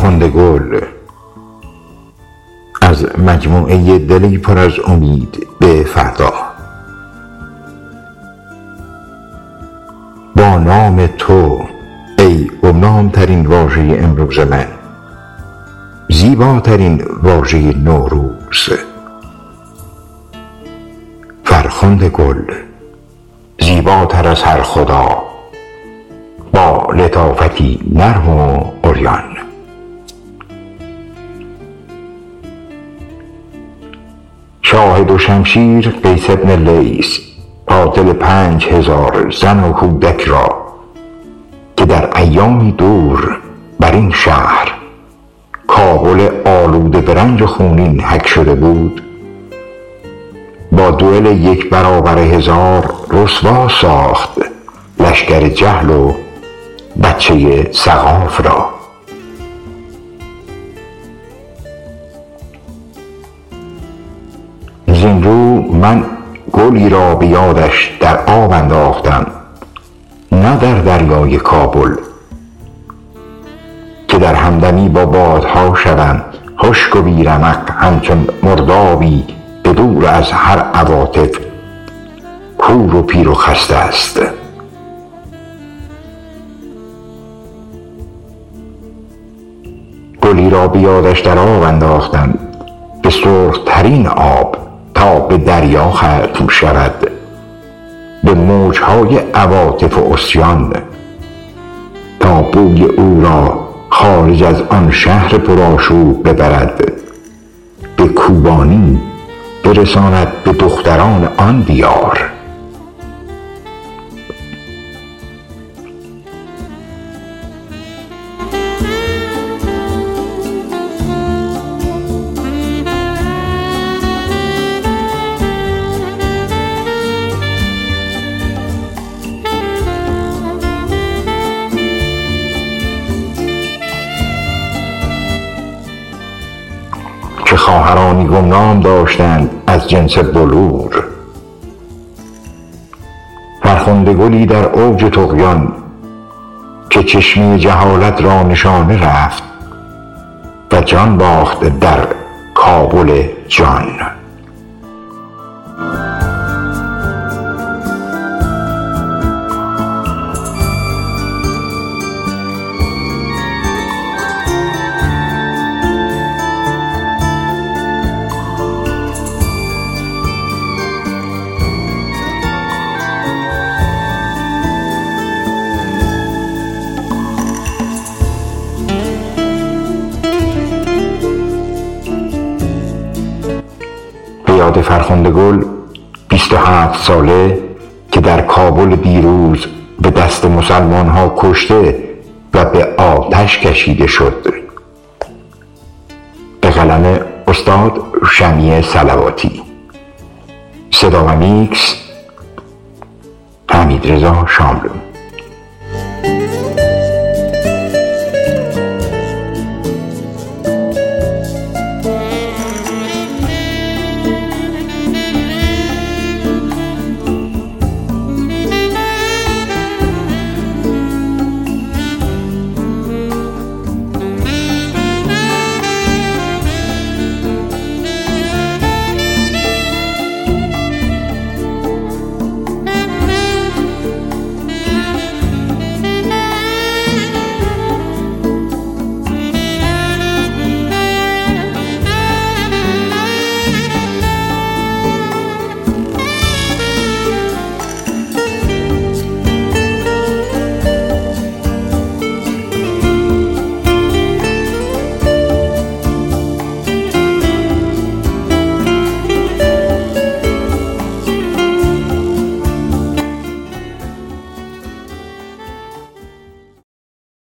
فرخنده گل از مجموعه دلی پر از امید به فردا. با نام تو ای گمنام ترین واژه امروز من زیباترین واژه نوروز. فرخنده گل زیباتر از هر خدا با لطافتی نرم و عریان. شاهد و شمشیر قیس بن لیث قاتل پنج هزار زن و کودک را که در ایامی دور بر این شهر کابل آلوده به رنج خونین حک شده بود با دوئل یک برابر هزار رسوا ساخت لشکر جهل و بچه سقاف را. من گلی را به یادش در آب انداختم نه در دریای کابل. که در همدمی با بادها شوم خشک و بی رمق همچون مردابی به دور از هر عواطف کور و پیر و خسته است. گلی را به یادش در آب انداختم به سرخترین آب. تا به دریا ختم شود. به موجهای عواطف و عصیان. تا بوی او را خارج از آن شهر پرآشوب ببرد. به کوبانی برساند به دختران آن دیار. خواهرانی گمنام داشتند از جنس بلور. فرخنده گلی در اوج طغیان که چشمه جهالت را نشانه رفت و جان باخت در کابل جان. یاد فرخنده گل بیست و هفت ساله که در کابل دیروز به دست مسلمان ها کشته و به آتش کشیده شد. به قلم استاد شمی صلواتی. صدا و میکس حمید رضا شاملو.